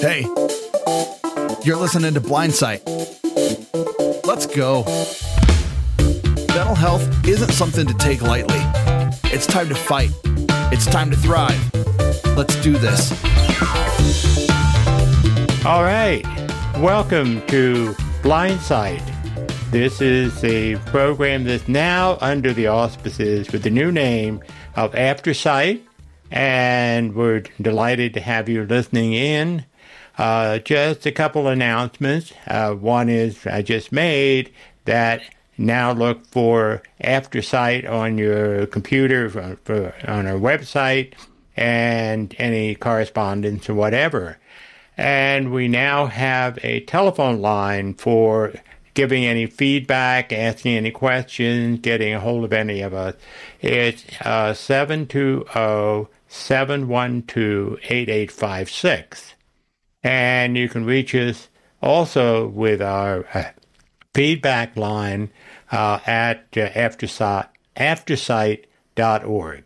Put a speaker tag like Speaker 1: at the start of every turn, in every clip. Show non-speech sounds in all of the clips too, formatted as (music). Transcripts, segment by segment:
Speaker 1: Hey, you're listening to Blindsight. Let's go. Mental health isn't something to take lightly. It's time to fight. It's time to thrive. Let's do this.
Speaker 2: All right. Welcome to Blindsight. This is a program that's now under the auspices with the new name of Aftersight, and we're delighted to have you listening in. Uh, just a couple announcements. Uh, one is I just made that now look for Aftersight on your computer for, for, on our website and any correspondence or whatever. And we now have a telephone line for giving any feedback, asking any questions, getting a hold of any of us. It's uh, 720 712 8856. And you can reach us also with our uh, feedback line uh, at uh, aftersight, aftersight.org.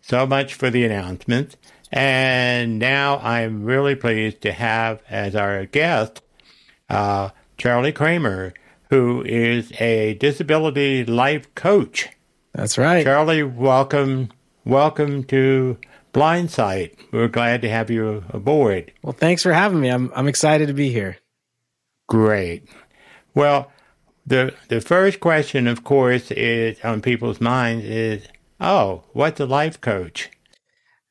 Speaker 2: So much for the announcements. And now I'm really pleased to have as our guest uh, Charlie Kramer, who is a disability life coach.
Speaker 3: That's right.
Speaker 2: Charlie, welcome, welcome to Blindsight. We're glad to have you aboard.
Speaker 3: Well, thanks for having me. I'm I'm excited to be here.
Speaker 2: Great. Well, the the first question, of course, is on people's minds is, oh, what's a life coach?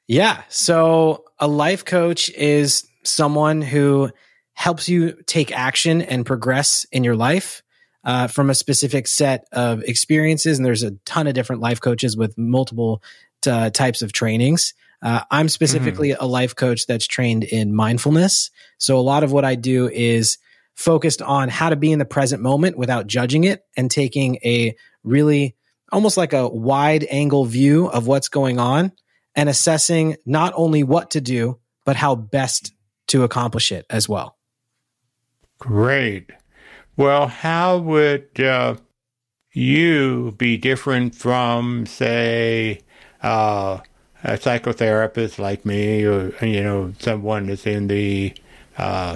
Speaker 3: Yeah. So a life coach is someone who helps you take action and progress in your life uh, from a specific set of experiences. And there's a ton of different life coaches with multiple uh, types of trainings. Uh, I'm specifically mm. a life coach that's trained in mindfulness. So a lot of what I do is focused on how to be in the present moment without judging it and taking a really almost like a wide angle view of what's going on and assessing not only what to do, but how best to accomplish it as well.
Speaker 2: Great. Well, how would uh, you be different from, say, uh, a psychotherapist like me, or you know, someone that's in the, uh,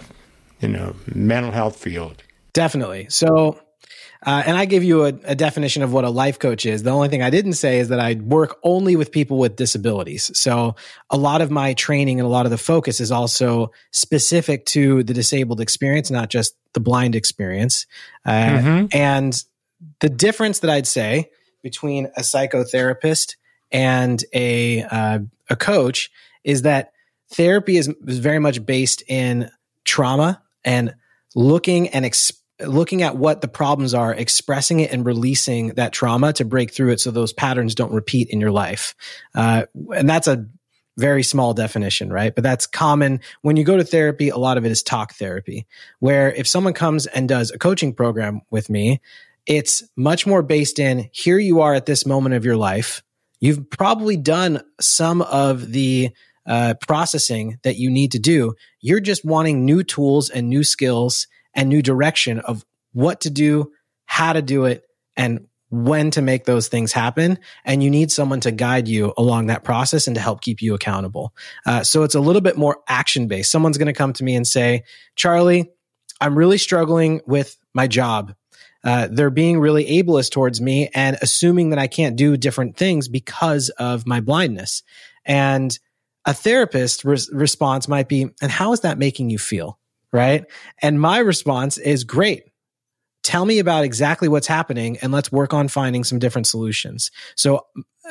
Speaker 2: you know, mental health field?
Speaker 3: Definitely. So, uh, and I give you a, a, definition of what a life coach is. The only thing I didn't say is that I work only with people with disabilities. So a lot of my training and a lot of the focus is also specific to the disabled experience, not just the blind experience. Uh, mm-hmm. And the difference that I'd say between a psychotherapist and a uh, a coach is that therapy is, very much based in trauma and looking and exp- looking at what the problems are, expressing it and releasing that trauma to break through it so those patterns don't repeat in your life. Uh, and that's a very small definition, right? But that's common. When you go to therapy, a lot of it is talk therapy, where if someone comes and does a coaching program with me, it's much more based in here you are at this moment of your life. You've probably done some of the uh, processing that you need to do. You're just wanting new tools and new skills and new direction of what to do, how to do it, and when to make those things happen. And you need someone to guide you along that process and to help keep you accountable. Uh, so it's a little bit more action based. Someone's going to come to me and say, Charlie, I'm really struggling with my job. Uh, they're being really ableist towards me and assuming that I can't do different things because of my blindness. And a therapist re- response might be, and how is that making you feel? right? And my response is great. Tell me about exactly what's happening and let's work on finding some different solutions. So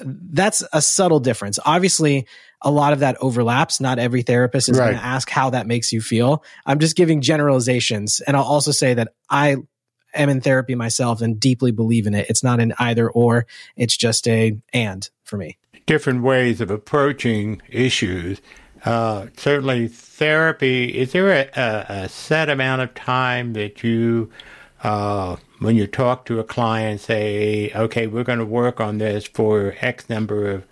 Speaker 3: that's a subtle difference. Obviously, a lot of that overlaps. Not every therapist is right. going to ask how that makes you feel. I'm just giving generalizations. And I'll also say that I am in therapy myself and deeply believe in it. It's not an either or, it's just a and for me.
Speaker 2: Different ways of approaching issues uh, certainly, therapy. Is there a, a, a, set amount of time that you, uh, when you talk to a client, say, "Okay, we're going to work on this for X number of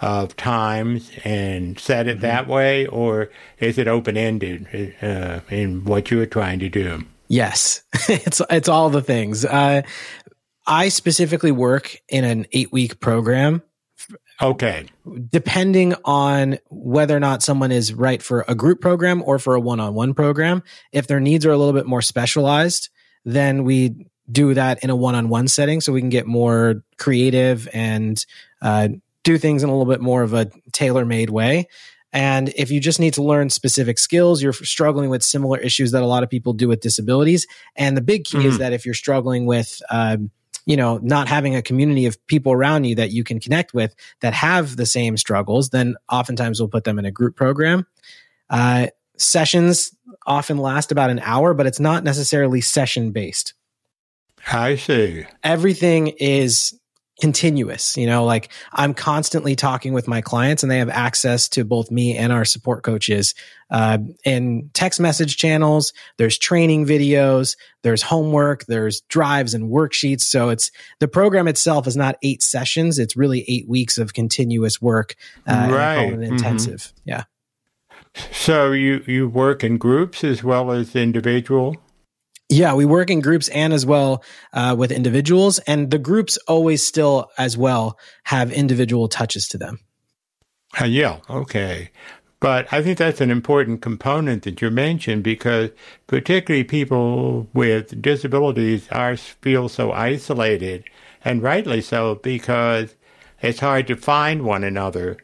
Speaker 2: of times," and set it mm-hmm. that way, or is it open ended uh, in what you are trying to do?
Speaker 3: Yes, (laughs) it's it's all the things. Uh, I specifically work in an eight week program
Speaker 2: Okay.
Speaker 3: Depending on whether or not someone is right for a group program or for a one on one program, if their needs are a little bit more specialized, then we do that in a one on one setting so we can get more creative and uh, do things in a little bit more of a tailor made way. And if you just need to learn specific skills, you're struggling with similar issues that a lot of people do with disabilities. And the big key mm-hmm. is that if you're struggling with, um, you know, not having a community of people around you that you can connect with that have the same struggles, then oftentimes we'll put them in a group program. Uh, sessions often last about an hour, but it's not necessarily session based.
Speaker 2: I see.
Speaker 3: Everything is continuous. You know, like I'm constantly talking with my clients and they have access to both me and our support coaches uh, in text message channels. There's training videos, there's homework, there's drives and worksheets. So it's the program itself is not eight sessions, it's really eight weeks of continuous work uh, right. and intensive. Mm-hmm. Yeah.
Speaker 2: So you, you work in groups as well as individual?
Speaker 3: Yeah, we work in groups and as well uh, with individuals, and the groups always still as well have individual touches to them.
Speaker 2: Uh, yeah, okay. But I think that's an important component that you mentioned because particularly people with disabilities are feel so isolated, and rightly so because it's hard to find one another,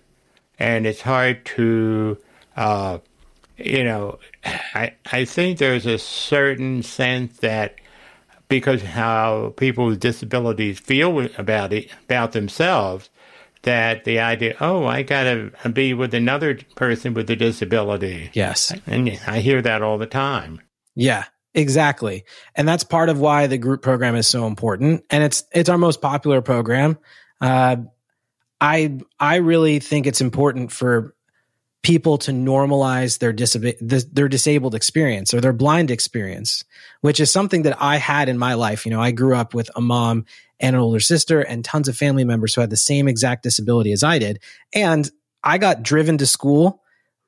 Speaker 2: and it's hard to uh, you know, I I think there's a certain sense that because how people with disabilities feel about it about themselves, that the idea, oh, I gotta be with another person with a disability.
Speaker 3: Yes,
Speaker 2: and I hear that all the time.
Speaker 3: Yeah, exactly, and that's part of why the group program is so important, and it's it's our most popular program. Uh, I I really think it's important for people to normalize their disab- their disabled experience or their blind experience, which is something that I had in my life. You know, I grew up with a mom and an older sister and tons of family members who had the same exact disability as I did. And I got driven to school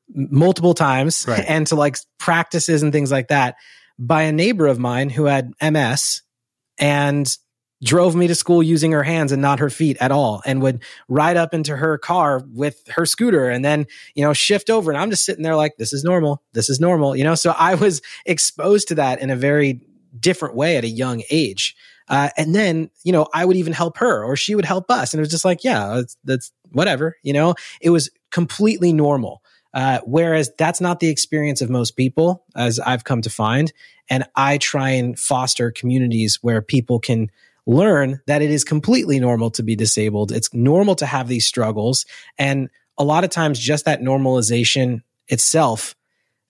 Speaker 3: multiple times right. (laughs) and to like practices and things like that by a neighbor of mine who had MS and drove me to school using her hands and not her feet at all and would ride up into her car with her scooter and then you know shift over. And i'm just sitting there like this is normal. This is normal you know? So i was exposed to that in a very different way at a young age. Uh, and then you know i would even help her or she would help us. And it was just like yeah that's, whatever you know? It was completely normal. Uh, whereas that's not the experience of most people as i've come to find. And i try and foster communities where people can learn that it is completely normal to be disabled. It's normal to have these struggles. And a lot of times, just that normalization itself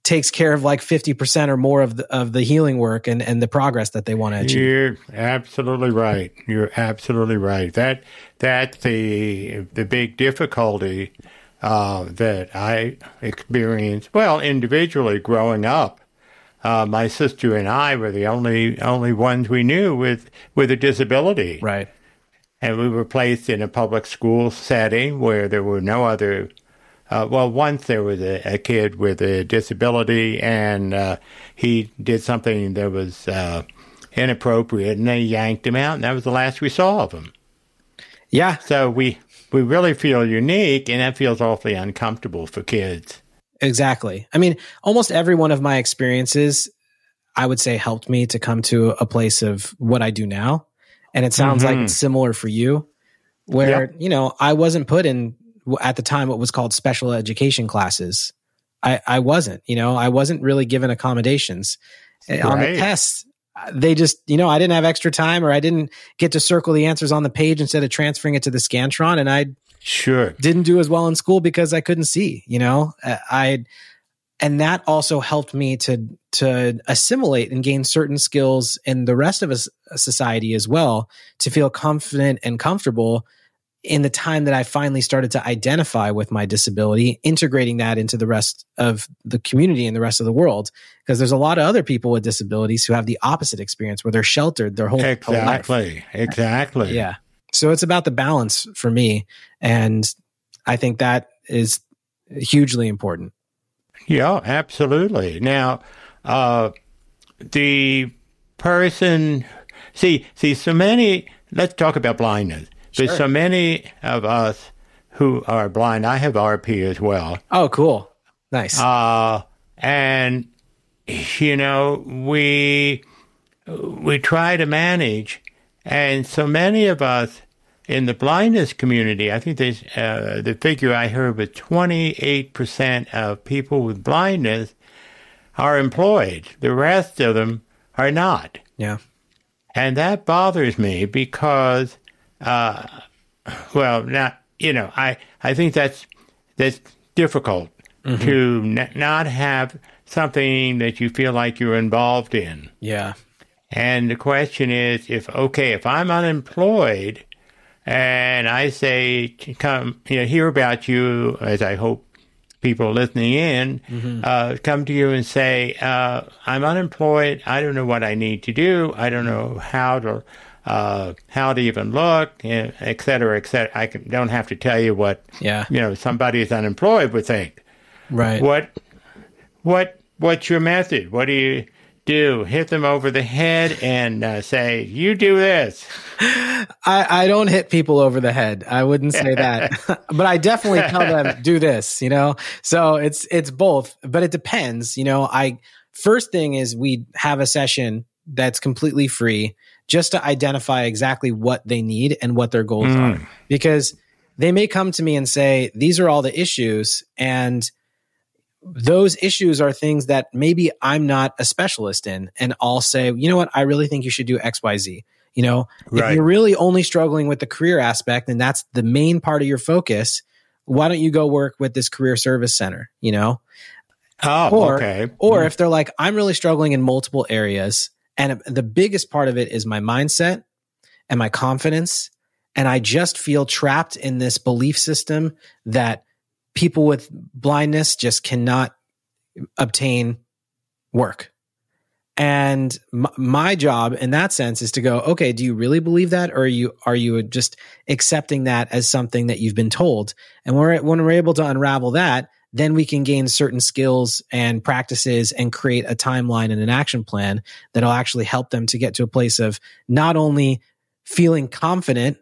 Speaker 3: takes care of like 50% or more of the, of the healing work and, and the progress that they want to achieve.
Speaker 2: You're absolutely right. You're absolutely right. That that's the the big difficulty uh, that I experienced. Well, individually growing up, uh, my sister and I were the only only ones we knew with with a disability.
Speaker 3: Right.
Speaker 2: And we were placed in a public school setting where there were no other. Uh, well, once there was a, a, kid with a disability, and uh, he did something that was uh, inappropriate, and they yanked him out, and that was the last we saw of him.
Speaker 3: Yeah.
Speaker 2: So we we really feel unique, and that feels awfully uncomfortable for kids.
Speaker 3: Exactly. I mean, almost every one of my experiences, I would say, helped me to come to a place of what I do now. And it sounds mm-hmm. like it's similar for you, where, yep. you know, I wasn't put in at the time what was called special education classes. I, I wasn't, you know, I wasn't really given accommodations. Right. On the tests, they just, you know, I didn't have extra time or I didn't get to circle the answers on the page instead of transferring it to the Scantron. And I
Speaker 2: Sure.
Speaker 3: Didn't do as well in school because I couldn't see, you know, uh, I, and that also helped me to, to assimilate and gain certain skills in the rest of a society as well to feel confident and comfortable in the time that I finally started to identify with my disability, integrating that into the rest of the community and the rest of the world. Because there's a lot of other people with disabilities who have the opposite experience where they're sheltered their whole,
Speaker 2: exactly,
Speaker 3: whole life.
Speaker 2: Exactly.
Speaker 3: Yeah. So it's about the balance for me. And I think that is hugely important.
Speaker 2: Yeah, absolutely. Now, uh, the person, see, see, so many, let's talk about blindness. Sure. There's so many of us who are blind. I have RP as well.
Speaker 3: Oh, cool. Nice.
Speaker 2: Uh, and you know, we we try to manage, and so many of us in the blindness community, I think there's, uh, the figure I heard was 28% of people with blindness are employed. The rest of them are not.
Speaker 3: yeah.
Speaker 2: And that bothers me because, uh, well, not, you know, I, I think that's, that's difficult to n- not have something that you feel like you're involved in.
Speaker 3: Yeah.
Speaker 2: And the question is if, okay, if I'm unemployed and I say, come, you know, hear about you, as I hope people listening in, uh, come to you and say, uh, I'm unemployed. I don't know what I need to do. I don't know how to, uh, how to even look, eh, et cetera, et cetera. I can, don't have to tell you what,
Speaker 3: Yeah.
Speaker 2: you know, somebody who's unemployed would think.
Speaker 3: Right.
Speaker 2: What, what, what's your method? What do you do? Hit them over the head and uh, say, "You do this."
Speaker 3: I, I don't hit people over the head. I wouldn't say that, (laughs) (laughs) but I definitely tell them do this, you know? So it's, it's both, but it depends. You know, I, first thing is we have a session that's completely free just to identify exactly what they need and what their goals
Speaker 2: Mm.
Speaker 3: are. Because they may come to me and say, these are all the issues. And those issues are things that maybe I'm not a specialist in. And I'll say, you know what? I really think you should do XYZ. You know,
Speaker 2: Right.
Speaker 3: if you're really only struggling with the career aspect and that's the main part of your focus, why don't you go work with this career service center? You know,
Speaker 2: Oh,
Speaker 3: Or-
Speaker 2: okay.
Speaker 3: or mm-hmm. if they're like, I'm really struggling in multiple areas, and the biggest part of it is my mindset and my confidence. And I just feel trapped in this belief system that people with blindness just cannot obtain work. And my job in that sense is to go, okay, do you really believe that? Or are you, are you just accepting that as something that you've been told? And we're, when we're able to unravel that, then we can gain certain skills and practices and create a timeline and an action plan that'll actually help them to get to a place of not only feeling confident,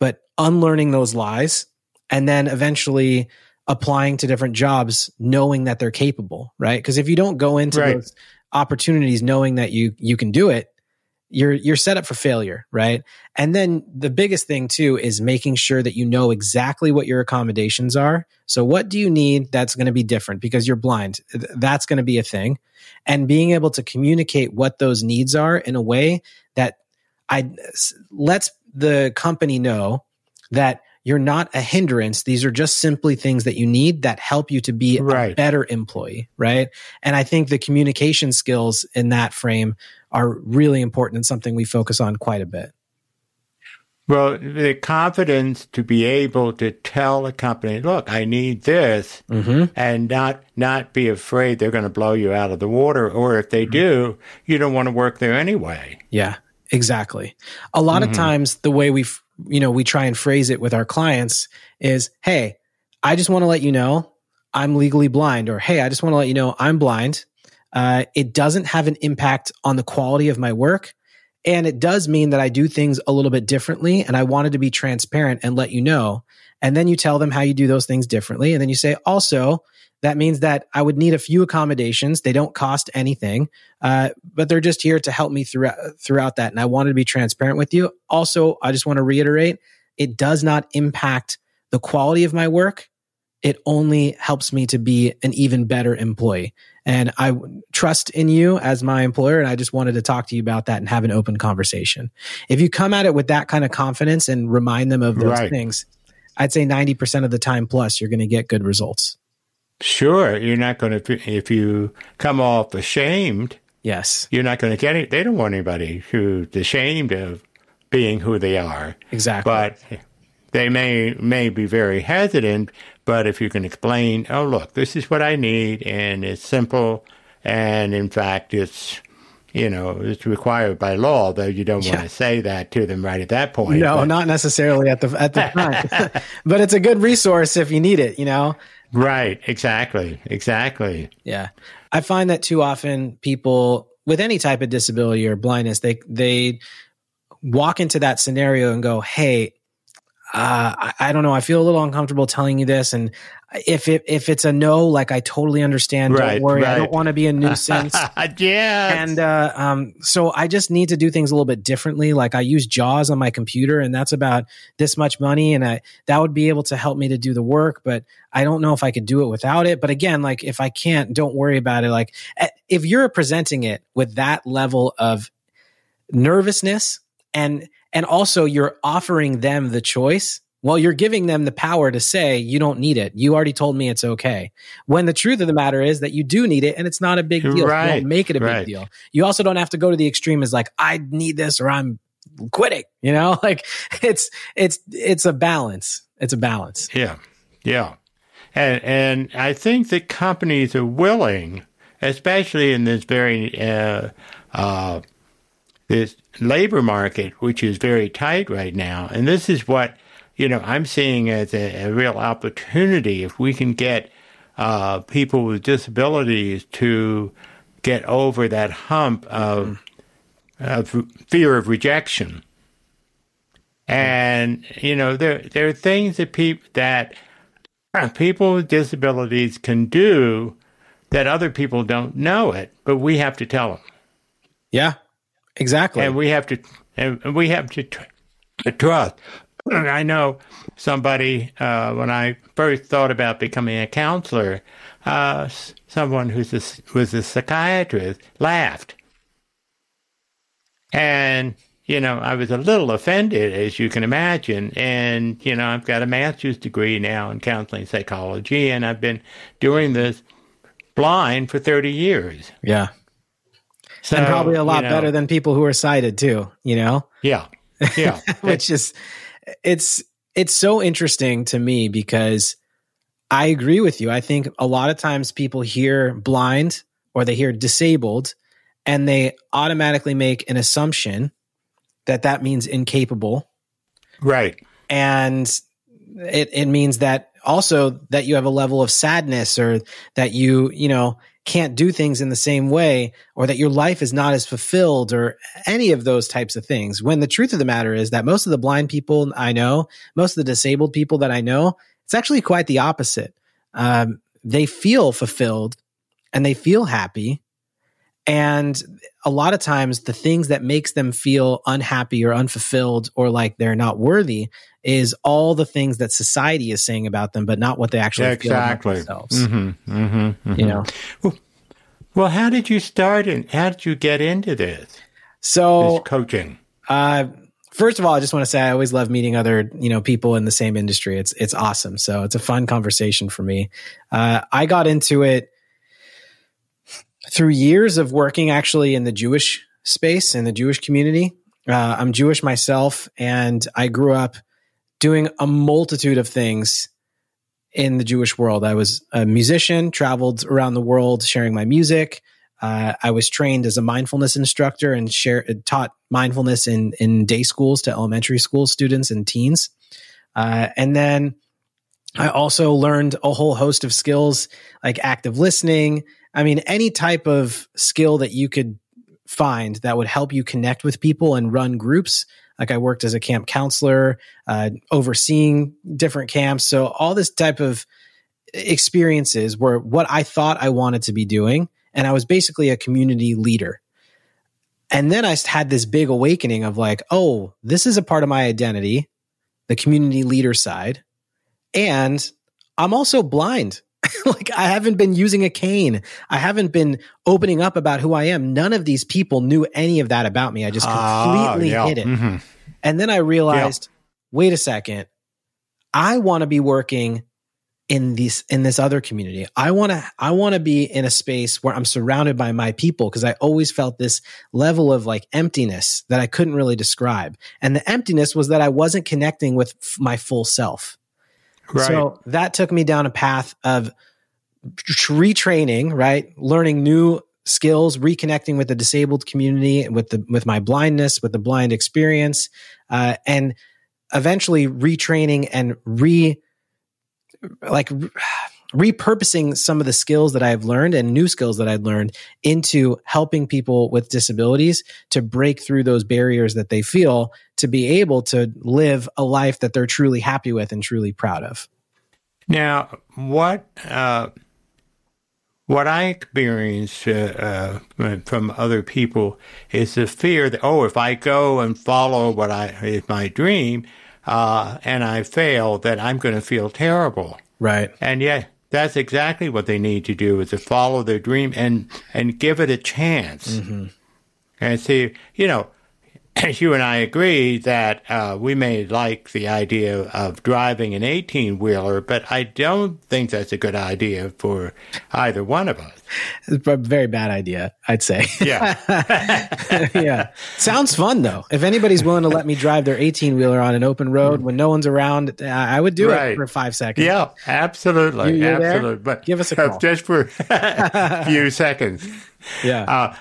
Speaker 3: but unlearning those lies and then eventually applying to different jobs knowing that they're capable, right? Because if you don't go into
Speaker 2: Right.
Speaker 3: those opportunities knowing that you you can do it, you're you're set up for failure, right? And then the biggest thing too is making sure that you know exactly what your accommodations are. So what do you need that's going to be different because you're blind? That's going to be a thing. And being able to communicate what those needs are in a way that I lets the company know that you're not a hindrance. These are just simply things that you need that help you to be a better employee, right? And I think the communication skills in that frame are really important and something we focus on quite a bit.
Speaker 2: Well, the confidence to be able to tell a company, "Look, I need this,"
Speaker 3: Mm-hmm.
Speaker 2: and not not be afraid they're going to blow you out of the water, or if they do, you don't want to work there anyway.
Speaker 3: Yeah, exactly. A lot of times the way we, f- you know, we try and phrase it with our clients is, Hey, I just want to let you know I'm legally blind or, Hey, I just want to let you know I'm blind. Uh, it doesn't have an impact on the quality of my work. And it does mean that I do things a little bit differently. And I wanted to be transparent and let you know. And then you tell them how you do those things differently. And then you say, also, that means that I would need a few accommodations. They don't cost anything, uh, but they're just here to help me throughout throughout that. And I wanted to be transparent with you. Also, I just want to reiterate: it does not impact the quality of my work. It only helps me to be an even better employee. And I trust in you as my employer. And I just wanted to talk to you about that and have an open conversation. If you come at it with that kind of confidence and remind them of those
Speaker 2: Right.
Speaker 3: things, I'd say 90% of the time plus, you're going to get good results.
Speaker 2: Sure, you're not going to if you come off ashamed,
Speaker 3: Yes,
Speaker 2: you're not going to get it. They don't want anybody who's ashamed of being who they are.
Speaker 3: exactly.
Speaker 2: but they may may be very hesitant. But if you can explain, oh look, this is what I need, and it's simple, and in fact, it's you know it's required by law, though you don't want to say that to them right at that point.
Speaker 3: no,
Speaker 2: But-
Speaker 3: not necessarily at the at the time, (laughs) but it's a good resource if you need it. You know,
Speaker 2: right, exactly, exactly.
Speaker 3: Yeah. I find that too often people with any type of disability or blindness, they they walk into that scenario and go, "Hey, uh, I, I, don't know. I feel a little uncomfortable telling you this, and if it, if it's a no, like I totally understand. Right, don't worry. Right. I don't want to be a (laughs) nuisance.
Speaker 2: yeah.
Speaker 3: And uh, um, so I just need to do things a little bit differently. Like I use JAWS on my computer, and that's about this much money, and I, that would be able to help me to do the work. But I don't know if I could do it without it. But again, like if I can't, don't worry about it. Like eh, if you're presenting it with that level of nervousness and and also you're offering them the choice well you're giving them the power to say you don't need it you already told me it's okay when the truth of the matter is that you do need it and it's not a big deal
Speaker 2: right.
Speaker 3: don't make it a
Speaker 2: right.
Speaker 3: big deal you also don't have to go to the extreme as like i need this or i'm quitting you know (laughs) like it's it's it's a balance it's a balance
Speaker 2: yeah yeah and and i think that companies are willing especially in this very uh, uh, this labor market, which is very tight right now. And this is what, you know, I'm seeing as a, a real opportunity if we can get uh, people with disabilities to get over that hump of, of fear of rejection. And, you know, there, there are things that people, that people with disabilities can do that other people don't know it, but we have to tell them.
Speaker 3: Yeah, Exactly.
Speaker 2: And we have to, and we have to, tr- to trust. I know somebody, uh, when I first thought about becoming a counselor, uh, someone who was a psychiatrist laughed. And, you know, I was a little offended, as you can imagine. And, you know, I've got a master's degree now in counseling psychology, and I've been doing this blind for 30 years.
Speaker 3: Yeah. So, and probably a lot you know, better than people who are sighted too, you know?
Speaker 2: Yeah. Yeah. (laughs)
Speaker 3: Which is it's it's so interesting to me because I agree with you. I think a lot of times people hear blind or they hear disabled and they automatically make an assumption that that means incapable.
Speaker 2: Right.
Speaker 3: And it, it means that also that you have a level of sadness or that you, you know, can't do things in the same way or that your life is not as fulfilled or any of those types of things. When the truth of the matter is that most of the blind people I know, most of the disabled people that I know, it's actually quite the opposite. Um, they feel fulfilled and they feel happy. And a lot of times the things that makes them feel unhappy or unfulfilled or like they're not worthy is all the things that society is saying about them, but not what they actually yeah, feel about themselves.
Speaker 2: Mm-hmm, mm-hmm, mm-hmm.
Speaker 3: You know.
Speaker 2: Well, well, how did you start and how did you get into this?
Speaker 3: So
Speaker 2: this coaching.
Speaker 3: Uh, first of all, I just want to say I always love meeting other you know people in the same industry. It's it's awesome. So it's a fun conversation for me. Uh, I got into it through years of working actually in the Jewish space in the Jewish community. Uh, I'm Jewish myself, and I grew up doing a multitude of things in the Jewish world. I was a musician, traveled around the world sharing my music. Uh, I was trained as a mindfulness instructor and share, taught mindfulness in, in day schools to elementary school students and teens. Uh, and then I also learned a whole host of skills like active listening. I mean, any type of skill that you could find that would help you connect with people and run groups. Like I worked as a camp counselor, uh, overseeing different camps. So all this type of experiences were what I thought I wanted to be doing. And I was basically a community leader. And then I had this big awakening of like, oh, this is a part of my identity, the community leader side. And I'm also blind. (laughs) like I haven't been using a cane. I haven't been opening up about who I am. None of these people knew any of that about me. I just ah, completely uh, yeah. hid it. Mm-hmm. And then I realized, yeah. wait a second. I want to be working in this in this other community. I want to I want to be in a space where I'm surrounded by my people because I always felt this level of like emptiness that I couldn't really describe. And the emptiness was that I wasn't connecting with f- my full self. Right. So that took me down a path of retraining, right? Learning new skills, reconnecting with the disabled community, with the with my blindness, with the blind experience, uh, and eventually retraining and re like repurposing some of the skills that I've learned and new skills that I've learned into helping people with disabilities to break through those barriers that they feel to be able to live a life that they're truly happy with and truly proud of.
Speaker 2: Now, what uh, what I experience uh, uh, from other people is the fear that oh, if I go and follow what I is my dream, uh, and I fail, that I'm going to feel terrible.
Speaker 3: Right.
Speaker 2: And yet, that's exactly what they need to do: is to follow their dream and and give it a chance. Mm-hmm. And see, you know, (clears throat) you and I agree that uh, we may like the idea of driving an 18 wheeler, but I don't think that's a good idea for either one of us.
Speaker 3: It's a very bad idea, I'd say.
Speaker 2: Yeah. (laughs) (laughs)
Speaker 3: yeah. Sounds fun, though. If anybody's willing to let me drive their 18 wheeler on an open road when no one's around, I would do right. it for five seconds.
Speaker 2: Yeah, absolutely.
Speaker 3: You,
Speaker 2: absolutely.
Speaker 3: There?
Speaker 2: But
Speaker 3: give us a call.
Speaker 2: Uh, just for (laughs) a few seconds.
Speaker 3: Yeah.
Speaker 2: Uh,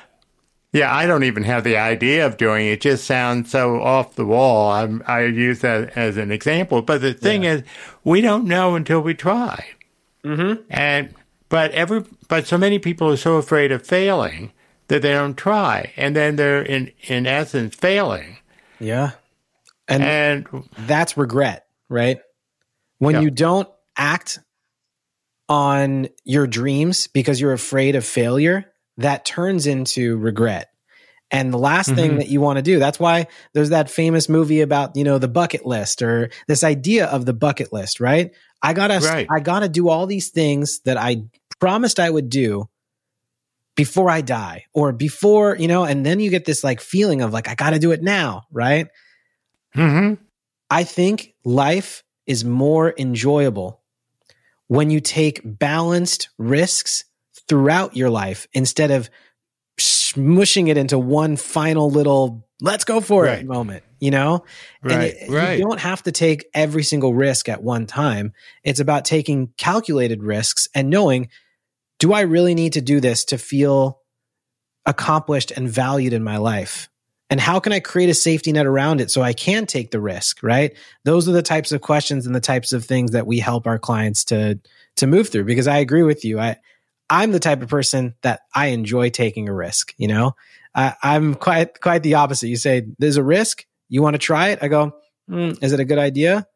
Speaker 2: yeah, I don't even have the idea of doing it. it just sounds so off the wall. I'm, i use that as an example. But the thing yeah. is, we don't know until we try.
Speaker 3: Mm-hmm.
Speaker 2: And but every but so many people are so afraid of failing that they don't try, and then they're in in essence failing.
Speaker 3: Yeah, and,
Speaker 2: and
Speaker 3: that's regret, right? When yeah. you don't act on your dreams because you're afraid of failure that turns into regret. And the last mm-hmm. thing that you want to do, that's why there's that famous movie about, you know, the bucket list or this idea of the bucket list, right? I gotta, right. I gotta do all these things that I promised I would do before I die or before, you know, and then you get this like feeling of like, I gotta do it now, right?
Speaker 2: Mm-hmm.
Speaker 3: I think life is more enjoyable when you take balanced risks throughout your life instead of smushing it into one final little let's go for right. it moment you know?
Speaker 2: Right,
Speaker 3: it,
Speaker 2: right.
Speaker 3: you don't have to take every single risk at one time. It's about taking calculated risks and knowing do i really need to do this to feel accomplished and valued in my life? And how can i create a safety net around it so i can take the risk? Right? Those are the types of questions and the types of things that we help our clients to to move through because i agree with you. I I'm the type of person that I enjoy taking a risk. You know, I, I'm quite quite the opposite. You say there's a risk, you want to try it. I go, mm, is it a good idea?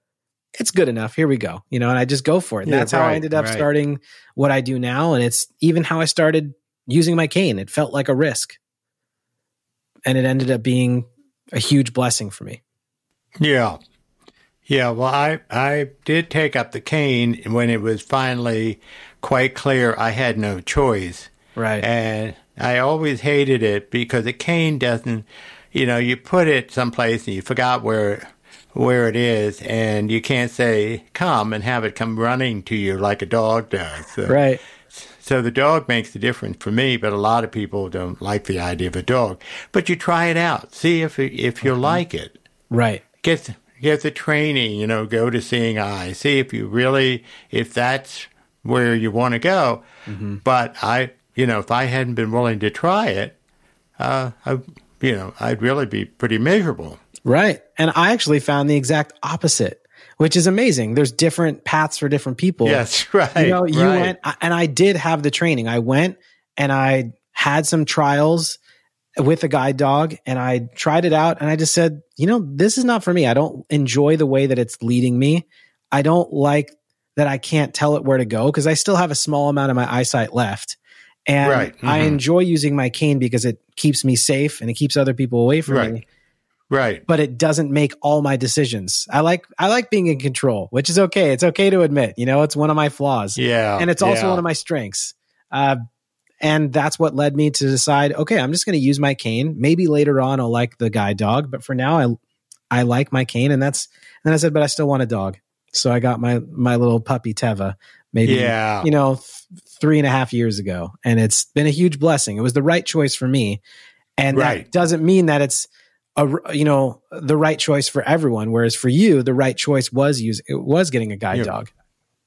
Speaker 3: It's good enough. Here we go. You know, and I just go for it. Yeah, that's right, how I ended up right. starting what I do now, and it's even how I started using my cane. It felt like a risk, and it ended up being a huge blessing for me.
Speaker 2: Yeah. Yeah, well, I, I did take up the cane when it was finally quite clear I had no choice.
Speaker 3: Right.
Speaker 2: And I always hated it because a cane doesn't, you know, you put it someplace and you forgot where where it is, and you can't say come and have it come running to you like a dog does. So,
Speaker 3: right.
Speaker 2: So the dog makes the difference for me, but a lot of people don't like the idea of a dog. But you try it out, see if if you mm-hmm. like it.
Speaker 3: Right.
Speaker 2: Get get the training, you know, go to seeing eye, see if you really if that's where you want to go. Mm-hmm. But I, you know, if I hadn't been willing to try it, uh, I, you know, I'd really be pretty miserable.
Speaker 3: Right. And I actually found the exact opposite, which is amazing. There's different paths for different people.
Speaker 2: Yes, (laughs) right.
Speaker 3: You know, you
Speaker 2: right.
Speaker 3: went, and I did have the training. I went and I had some trials with a guide dog and I tried it out and I just said, you know, this is not for me. I don't enjoy the way that it's leading me. I don't like that I can't tell it where to go because I still have a small amount of my eyesight left. And right. mm-hmm. I enjoy using my cane because it keeps me safe and it keeps other people away from
Speaker 2: right.
Speaker 3: me.
Speaker 2: Right.
Speaker 3: But it doesn't make all my decisions. I like I like being in control, which is okay. It's okay to admit, you know, it's one of my flaws.
Speaker 2: Yeah.
Speaker 3: And it's also
Speaker 2: yeah.
Speaker 3: one of my strengths. Uh, and that's what led me to decide, okay, I'm just going to use my cane. Maybe later on I'll like the guide dog, but for now I I like my cane and that's and then I said, but I still want a dog. So I got my my little puppy Teva, maybe
Speaker 2: yeah.
Speaker 3: you know th- three and a half years ago, and it's been a huge blessing. It was the right choice for me, and right. that doesn't mean that it's a you know the right choice for everyone. Whereas for you, the right choice was use it was getting a guide
Speaker 2: yeah.
Speaker 3: dog.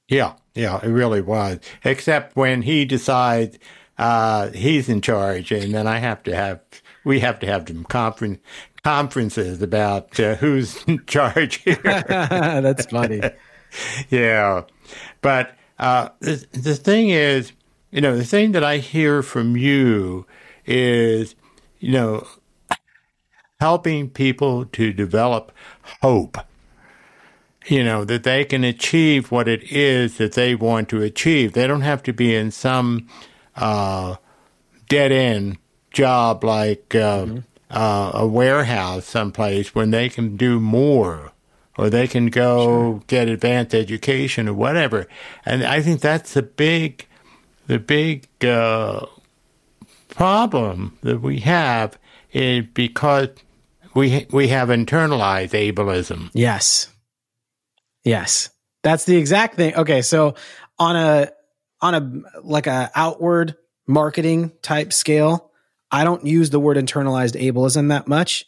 Speaker 2: Yeah, yeah, it really was. Except when he decides uh, he's in charge, and then I have to have we have to have some conference conferences about uh, who's (laughs) in charge here. (laughs)
Speaker 3: That's funny. (laughs)
Speaker 2: yeah, but uh, the, the thing is, you know, the thing that I hear from you is, you know, helping people to develop hope. You know, that they can achieve what it is that they want to achieve. They don't have to be in some uh, dead end job like uh, mm-hmm. uh, a warehouse someplace when they can do more or they can go sure. get advanced education or whatever. And I think that's the big, the big uh, problem that we have is because we we have internalized ableism.
Speaker 3: Yes, yes, that's the exact thing. Okay, so on a on a like a outward marketing type scale, I don't use the word internalized ableism that much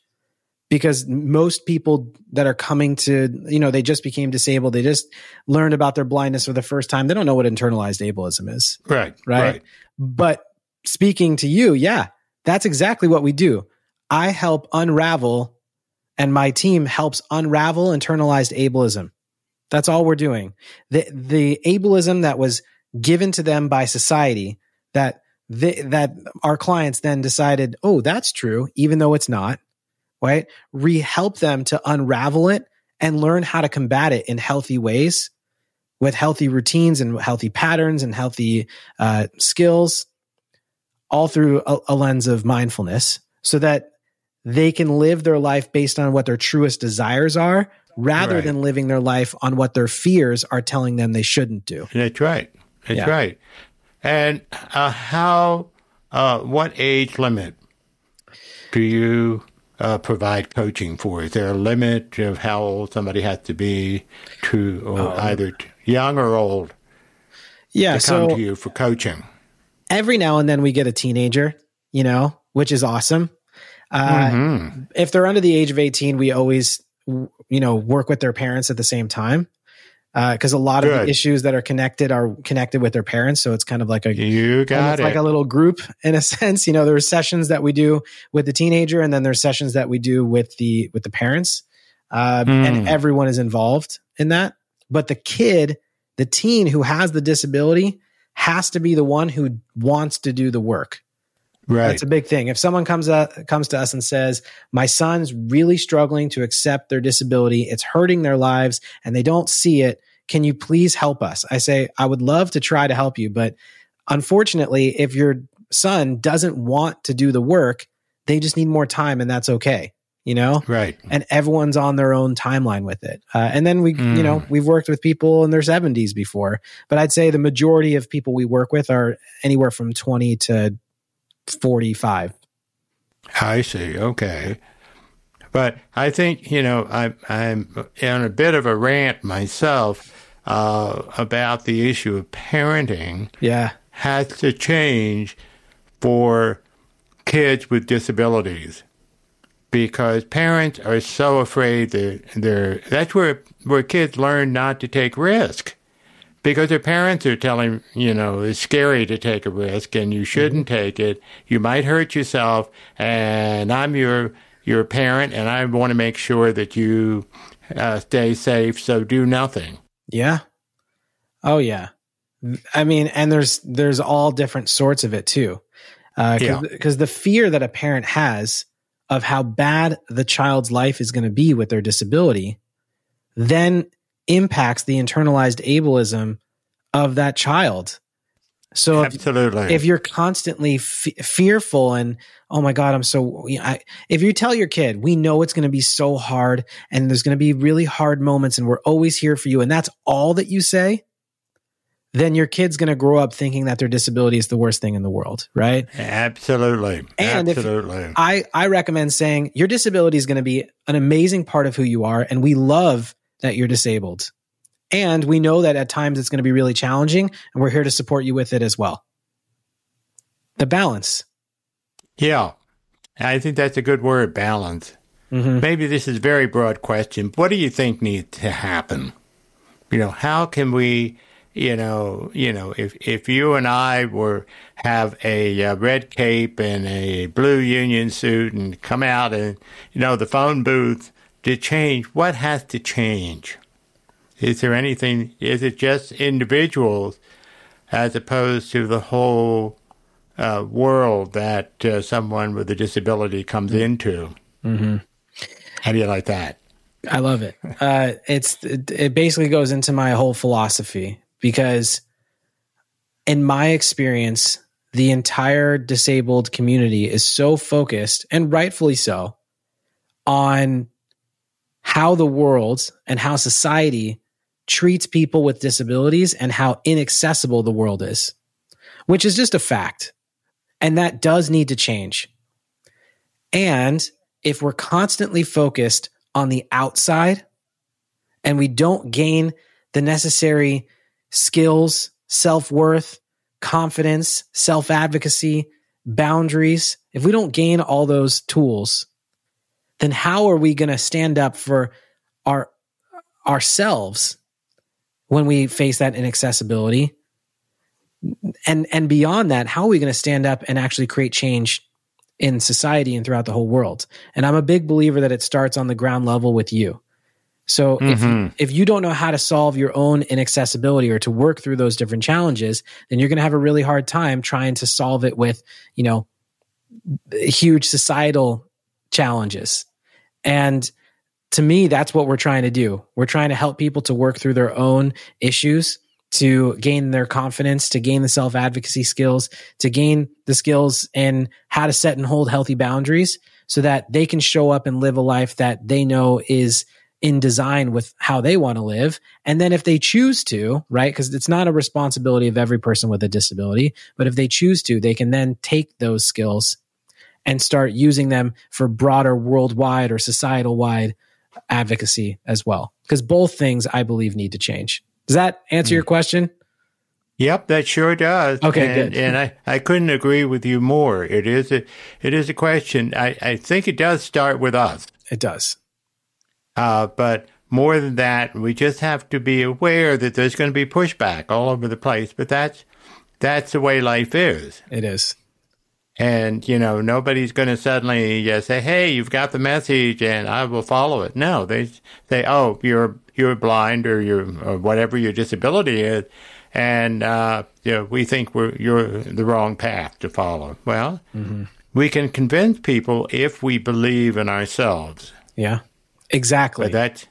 Speaker 3: because most people that are coming to, you know, they just became disabled. They just learned about their blindness for the first time. They don't know what internalized ableism is.
Speaker 2: Right.
Speaker 3: Right. right. But speaking to you, yeah, that's exactly what we do. I help unravel and my team helps unravel internalized ableism. That's all we're doing. The, the ableism that was given to them by society that they, that our clients then decided, oh, that's true, even though it's not, right? We help them to unravel it and learn how to combat it in healthy ways with healthy routines and healthy patterns and healthy uh, skills, all through a, a lens of mindfulness so that they can live their life based on what their truest desires are rather right. than living their life on what their fears are telling them they shouldn't do.
Speaker 2: That's right. That's yeah. right. And uh, how, uh, what age limit do you uh, provide coaching for? Is there a limit of how old somebody has to be to, or um, either young or old?
Speaker 3: Yeah,
Speaker 2: to come
Speaker 3: so
Speaker 2: to you for coaching.
Speaker 3: Every now and then we get a teenager, you know, which is awesome. Uh, mm-hmm. If they're under the age of 18, we always, you know, work with their parents at the same time because uh, a lot Good. of the issues that are connected are connected with their parents. So it's kind of like a
Speaker 2: you got it.
Speaker 3: like a little group in a (laughs) sense. You know, there's sessions that we do with the teenager, and then there's sessions that we do with the with the parents, uh, mm. and everyone is involved in that. But the kid, the teen who has the disability, has to be the one who wants to do the work.
Speaker 2: Right.
Speaker 3: That's a big thing. If someone comes up, comes to us and says, "My son's really struggling to accept their disability. It's hurting their lives and they don't see it. Can you please help us?" I say, "I would love to try to help you, but unfortunately, if your son doesn't want to do the work, they just need more time and that's okay." You know?
Speaker 2: Right.
Speaker 3: And everyone's on their own timeline with it. Uh, and then we, mm. you know, mm. we've worked with people in their 70s before, but I'd say the majority of people we work with are anywhere from 20 to 45.
Speaker 2: I see. Okay. But I think, you know, I, I'm on a bit of a rant myself uh, about the issue of parenting.
Speaker 3: Yeah.
Speaker 2: Has to change for kids with disabilities because parents are so afraid that they're, that's where, where kids learn not to take risk because their parents are telling you know it's scary to take a risk and you shouldn't mm-hmm. take it. You might hurt yourself and i'm your your parent and i want to make sure that you uh, stay safe so do nothing.
Speaker 3: Yeah. Oh yeah. I mean and there's there's all different sorts of it too. Because uh, yeah. the fear that a parent has of how bad the child's life is going to be with their disability then impacts the internalized ableism of that child. So
Speaker 2: absolutely,
Speaker 3: if, if you're constantly f- fearful and oh my god, I'm so I, if you tell your kid, we know it's going to be so hard and there's going to be really hard moments and we're always here for you, and that's all that you say, then your kid's going to grow up thinking that their disability is the worst thing in the world, right?
Speaker 2: Absolutely,
Speaker 3: and
Speaker 2: absolutely.
Speaker 3: I I recommend saying your disability is going to be an amazing part of who you are, and we love that you're disabled. And we know that at times it's going to be really challenging, and we're here to support you with it as well. The balance.
Speaker 2: Yeah, I think that's a good word, balance. Mm-hmm. Maybe this is a very broad question. What do you think needs to happen? You know, how can we, you know, you know, if if you and I were have a uh, red cape and a blue union suit and come out and you know the phone booth to change, what has to change? Is there anything, is it just individuals as opposed to the whole uh, world that uh, someone with a disability comes mm-hmm. into. Mm-hmm. How do you like that?
Speaker 3: I love it. Uh, it's it, it basically goes into my whole philosophy because, in my experience, the entire disabled community is so focused, and rightfully so, on how the world and how society treats people with disabilities and how inaccessible the world is, which is just a fact. And that does need to change. And if we're constantly focused on the outside and we don't gain the necessary skills, self worth, confidence, self advocacy, boundaries, if we don't gain all those tools, then how are we going to stand up for our ourselves when we face that inaccessibility? And and beyond that, how are we going to stand up and actually create change in society and throughout the whole world? And I'm a big believer that it starts on the ground level with you. So mm-hmm. if if you don't know how to solve your own inaccessibility or to work through those different challenges, then you're going to have a really hard time trying to solve it with, you know, huge societal challenges. And to me, that's what we're trying to do. We're trying to help people to work through their own issues, to gain their confidence, to gain the self advocacy skills, to gain the skills in how to set and hold healthy boundaries so that they can show up and live a life that they know is in design with how they want to live. And then if they choose to, right? Because it's not a responsibility of every person with a disability, but if they choose to, they can then take those skills and start using them for broader worldwide or societal wide advocacy as well. Because both things I believe need to change. Does that answer mm. your question?
Speaker 2: Yep, that sure does.
Speaker 3: Okay,
Speaker 2: and,
Speaker 3: good.
Speaker 2: and I, I couldn't agree with you more. It is a it is a question. I, I think it does start with us.
Speaker 3: It does.
Speaker 2: Uh, but more than that, we just have to be aware that there's going to be pushback all over the place. But that's that's the way life is.
Speaker 3: It is.
Speaker 2: And you know, nobody's going to suddenly uh, say, "Hey, you've got the message, and I will follow it." No, they say, "Oh, you're you're blind, or you're or whatever your disability is." and uh, you know, we think we're you're the wrong path to follow. Well, mm-hmm. we can convince people if we believe in ourselves.
Speaker 3: Yeah. Exactly.
Speaker 2: That,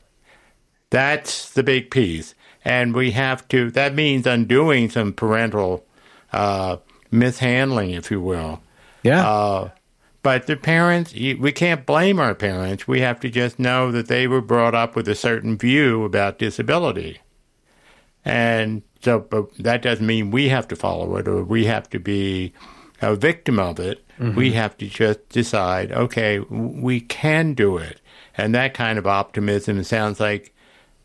Speaker 2: that's the big piece. And we have to, that means undoing some parental uh, mishandling, if you will.
Speaker 3: Yeah. Uh,
Speaker 2: but the parents, we can't blame our parents. We have to just know that they were brought up with a certain view about disability. And so, but that doesn't mean we have to follow it or we have to be a victim of it. Mm-hmm. We have to just decide, okay, we can do it and that kind of optimism sounds like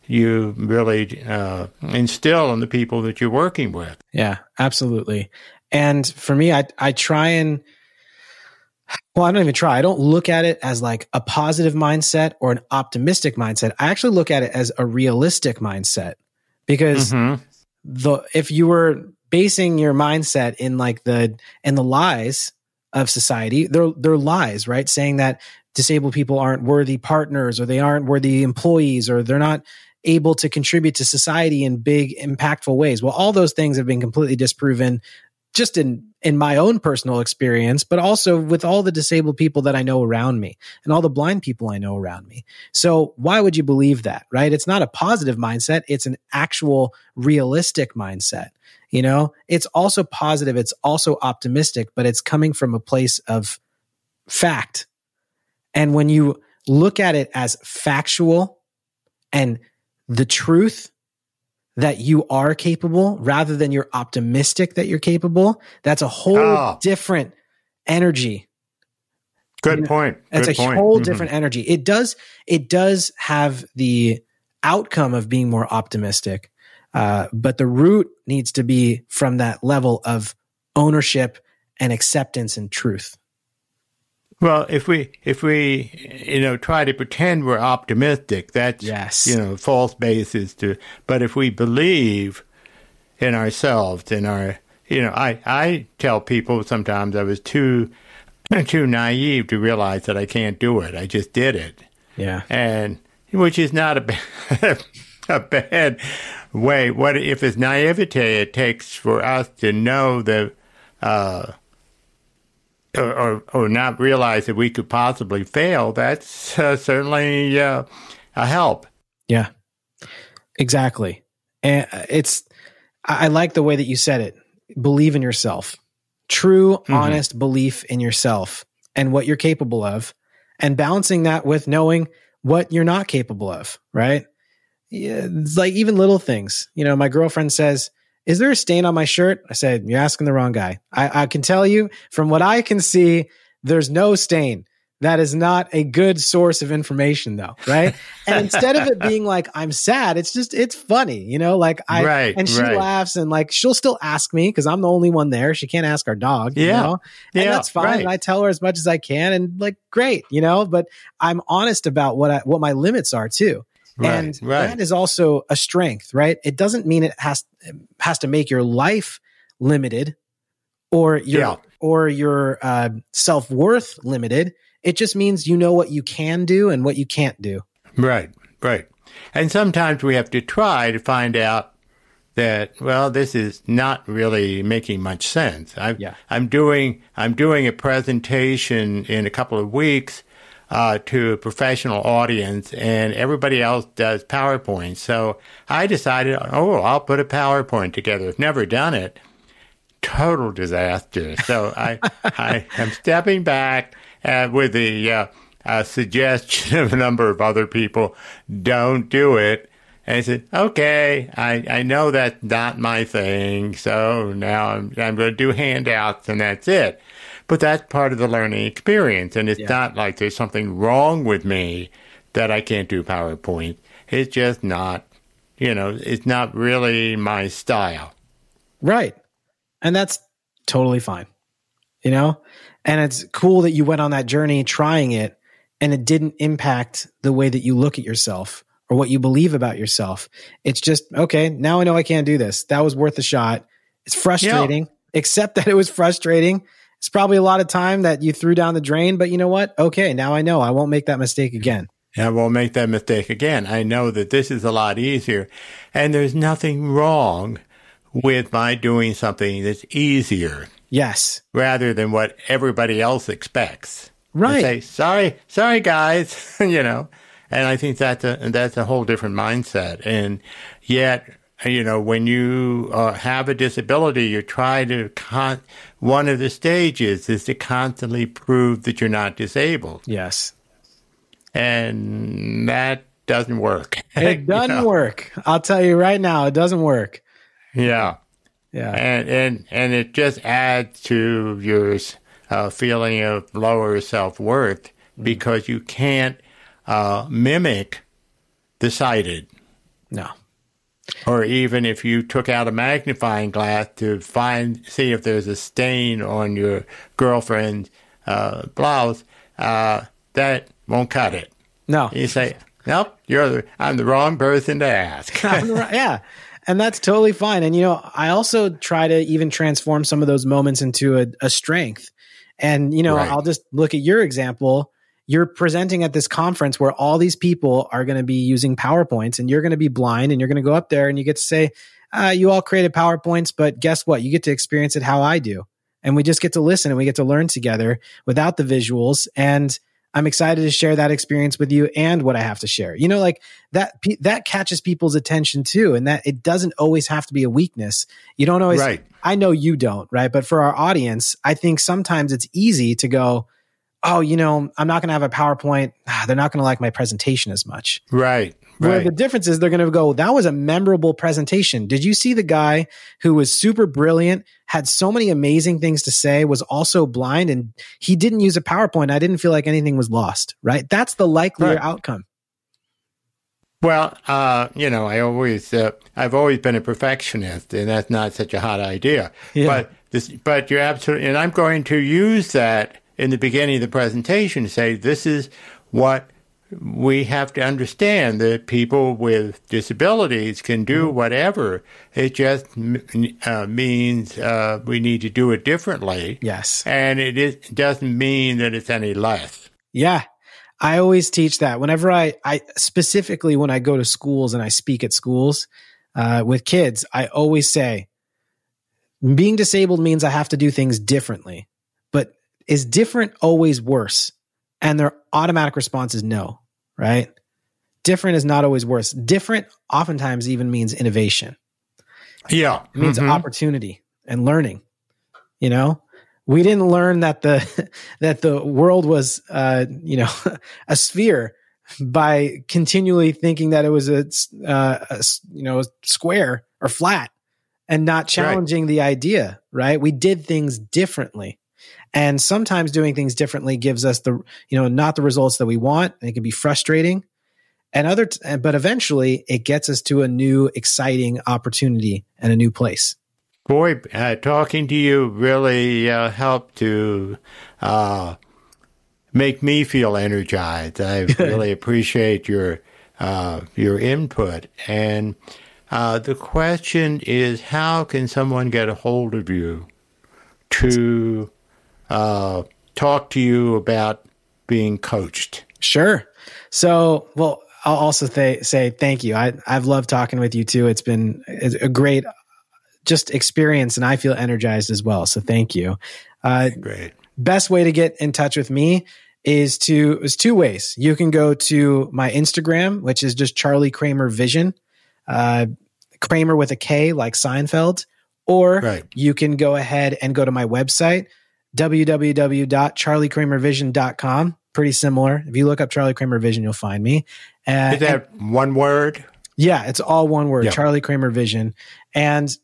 Speaker 2: you really uh, instill in the people that you're working with.
Speaker 3: Yeah, absolutely. And for me, I I try and well, I don't even try. I don't look at it as like a positive mindset or an optimistic mindset. I actually look at it as a realistic mindset because mm-hmm. the if you were basing your mindset in like the in the lies of society, they're they're lies, right? Saying that disabled people aren't worthy partners or they aren't worthy employees or they're not able to contribute to society in big impactful ways well all those things have been completely disproven just in in my own personal experience but also with all the disabled people that I know around me and all the blind people I know around me. So why would you believe that right? It's not a positive mindset. It's an actual realistic mindset you know? It's also positive. It's also optimistic but it's coming from a place of fact. And when you look at it as factual and the truth that you are capable rather than you're optimistic that you're capable, that's a whole oh. different energy.
Speaker 2: Good point.
Speaker 3: That's
Speaker 2: Good
Speaker 3: a
Speaker 2: point.
Speaker 3: whole
Speaker 2: mm-hmm.
Speaker 3: different energy. It does it does have the outcome of being more optimistic. Uh, but the root needs to be from that level of ownership and acceptance and truth.
Speaker 2: Well, if we if we you know try to pretend we're optimistic, that's
Speaker 3: yes.
Speaker 2: you know false basis to. But if we believe in ourselves, in our you know, I I tell people sometimes I was too (clears throat) too naive to realize that I can't do it. I just did it.
Speaker 3: Yeah,
Speaker 2: and which is not a (laughs) bad, a bad way, what if it's naivete it takes for us to know that, uh, or, or, not realize that we could possibly fail, that's uh, certainly uh, a help.
Speaker 3: Yeah, exactly. And it's, I I like the way that you said it. Believe in yourself. True, honest belief in yourself and what you're capable of, and balancing that with knowing what you're not capable of, right? Yeah, it's like even little things. You know, my girlfriend says, Is there a stain on my shirt? I said, You're asking the wrong guy. I, I can tell you from what I can see, there's no stain. That is not a good source of information, though, right? (laughs) and instead of it being like I'm sad, it's just it's funny, you know. Like I
Speaker 2: Right,
Speaker 3: and she
Speaker 2: right.
Speaker 3: laughs and like she'll still ask me because I'm the only one there. She can't ask our dog, you
Speaker 2: Yeah.
Speaker 3: know, and
Speaker 2: Yeah,
Speaker 3: that's fine.
Speaker 2: right.
Speaker 3: And I tell her as much as I can, and like great, you know. But I'm honest about what I, what my limits are too,
Speaker 2: Right,
Speaker 3: and
Speaker 2: right.
Speaker 3: that is also a strength, right? It doesn't mean it has has to make your life limited or your
Speaker 2: Yeah.
Speaker 3: or your uh, self worth limited. It just means you know what you can do and what you can't do.
Speaker 2: Right, right. And sometimes we have to try to find out that well, this is not really making much sense. I'm,
Speaker 3: Yeah.
Speaker 2: I'm doing I'm doing a presentation in a couple of weeks uh, to a professional audience, and everybody else does PowerPoint. So I decided, oh, I'll put a PowerPoint together. I've never done it. Total disaster. So I (laughs) I am stepping back uh, with the uh, uh, suggestion of a number of other people, don't do it. And I said, okay, I, I know that's not my thing, so now I'm, I'm going to do handouts and that's it. But that's part of the learning experience. And it's
Speaker 3: Yeah.
Speaker 2: not like there's something wrong with me that I can't do PowerPoint. It's just not, you know, it's not really my style.
Speaker 3: Right. And that's totally fine. You know? And it's cool that you went on that journey trying it and it didn't impact the way that you look at yourself or what you believe about yourself. It's just, okay, now I know I can't do this. That was worth a shot. It's frustrating. except that it was frustrating. It's probably a lot of time that you threw down the drain, but you know what? Okay, now I know I won't make that mistake again.
Speaker 2: I won't make that mistake again. I know that this is a lot easier. And there's nothing wrong with my doing something that's easier
Speaker 3: Yes.
Speaker 2: rather than what everybody else expects.
Speaker 3: Right.
Speaker 2: say, sorry, sorry guys, (laughs) you know. And I think that's a that's a whole different mindset. And yet, you know, when you uh, have a disability, you try to con- one of the stages is to constantly prove that you're not disabled,
Speaker 3: Yes.
Speaker 2: and that doesn't work. (laughs)
Speaker 3: It doesn't
Speaker 2: know?
Speaker 3: work. I'll tell you right now, it doesn't work.
Speaker 2: Yeah.
Speaker 3: Yeah.
Speaker 2: and and and it just adds to your uh, feeling of lower self worth because you can't uh, mimic the sighted,
Speaker 3: No.
Speaker 2: Or even if you took out a magnifying glass to find see if there's a stain on your girlfriend's uh, blouse, uh, that won't cut it.
Speaker 3: No.
Speaker 2: You say, "Nope, you're the, I'm the wrong person to ask." (laughs)
Speaker 3: yeah. And that's totally fine. And, you know, I also try to even transform some of those moments into a, a strength. And, you know,
Speaker 2: Right.
Speaker 3: I'll just look at your example. You're presenting at this conference where all these people are going to be using PowerPoints and you're going to be blind and you're going to go up there and you get to say, uh, you all created PowerPoints, but guess what? You get to experience it how I do. And we just get to listen and we get to learn together without the visuals. And I'm excited to share that experience with you and what I have to share. You know, like that, that catches people's attention too. And that it doesn't always have to be a weakness. You don't always,
Speaker 2: Right.
Speaker 3: I know you don't, right? But for our audience, I think sometimes it's easy to go, oh, you know, I'm not going to have a PowerPoint. (sighs) They're not going to like my presentation as much.
Speaker 2: right,
Speaker 3: Where
Speaker 2: right.
Speaker 3: the difference is they're going to go, that was a memorable presentation. Did you see the guy who was super brilliant, had so many amazing things to say, was also blind, and he didn't use a PowerPoint? I didn't feel like anything was lost, right? That's the likelier
Speaker 2: Right.
Speaker 3: outcome.
Speaker 2: Well, uh, you know, I always, uh, I've always been a perfectionist, and that's not such a hot idea.
Speaker 3: Yeah.
Speaker 2: But this, but you're absolutely, and I'm going to use that in the beginning of the presentation say this is what we have to understand that people with disabilities can do whatever. It just uh, means uh, we need to do it differently,
Speaker 3: Yes.
Speaker 2: and it is, doesn't mean that it's any less.
Speaker 3: Yeah. I always teach that whenever I, I specifically when I go to schools and I speak at schools, uh, with kids, I always say, being disabled means I have to do things differently. Is different always worse? And their automatic response is no, right? Different is not always worse. Different oftentimes even means innovation.
Speaker 2: Yeah.
Speaker 3: It means mm-hmm. opportunity and learning. You know, we didn't learn that the (laughs) that the world was uh, you know (laughs) a sphere by continually thinking that it was a, uh, a you know a square or flat and not challenging right. the idea right we did things differently and sometimes doing things differently gives us the you know not the results that we want it can be frustrating and other t- but eventually it gets us to a new exciting opportunity and a new place
Speaker 2: boy uh, talking to you really uh, helped to uh, make me feel energized. I (laughs) really appreciate your uh, your input. And uh, the question is, how can someone get a hold of you to uh, talk to you about being coached?
Speaker 3: Sure. So, well, I'll also th- say thank you. I, I've loved talking with you too. It's been a great just experience and I feel energized as well. So thank you.
Speaker 2: Uh, Great.
Speaker 3: Best way to get in touch with me is to is two ways. You can go to my Instagram, which is just Charlie Kramer Vision, uh, Kramer with a K, like Seinfeld, or right. you can go ahead and go to my website www.charliekramervision.com. Pretty similar. If you look up Charlie Kramer Vision, you'll find me.
Speaker 2: Uh, is that and, one word?
Speaker 3: Yeah, it's all one word. Charlie Kramer Vision, and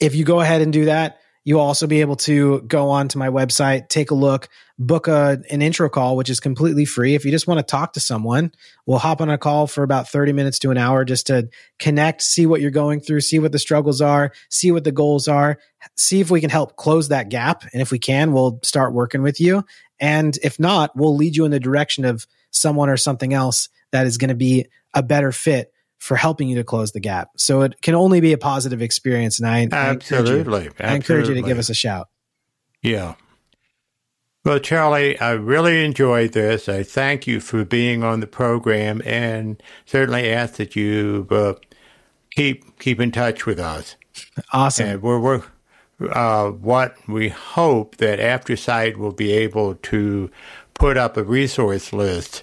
Speaker 3: if you go ahead and do that, You'll also be able to go on to my website, take a look, book a, an intro call, which is completely free. If you just want to talk to someone, we'll hop on a call for about 30 minutes to an hour just to connect, see what you're going through, see what the struggles are, see what the goals are, see if we can help close that gap. And if we can, we'll start working with you. And if not, we'll lead you in the direction of someone or something else that is going to be a better fit for helping you to close the gap. So it can only be a positive experience. And I,
Speaker 2: absolutely,
Speaker 3: I encourage, you, I encourage you to give us a shout.
Speaker 2: Yeah. Well, Charlie, I really enjoyed this. I thank you for being on the program and certainly ask that you uh, keep keep in touch with us.
Speaker 3: Awesome.
Speaker 2: And we're, we're uh, what we hope that AfterSight will be able to put up a resource list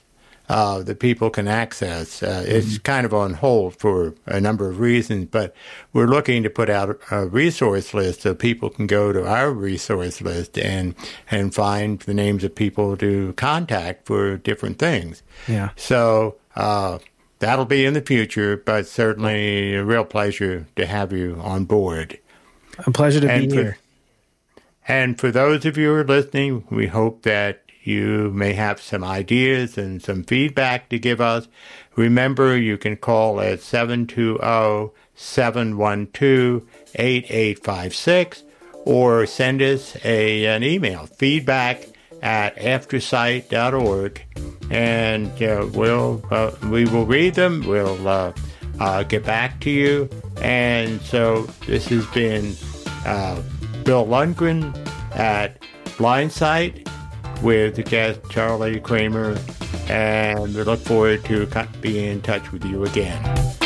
Speaker 2: uh, that people can access. Uh, mm-hmm. It's kind of on hold for a number of reasons, but we're looking to put out a resource list so people can go to our resource list and and find the names of people to contact for different things.
Speaker 3: Yeah.
Speaker 2: So. Uh, that'll be in the future, but certainly a real pleasure to have you on board.
Speaker 3: A pleasure to and be for, here.
Speaker 2: And for those of you who are listening, we hope that you may have some ideas and some feedback to give us. Remember, you can call at 720 712 8856 or send us a, an email feedback at aftersight.org and uh, we'll uh, we will read them. We'll uh, uh get back to you. And so this has been uh, bill lundgren at blindsight with the guest Charlie Kramer, and we look forward to being in touch with you again.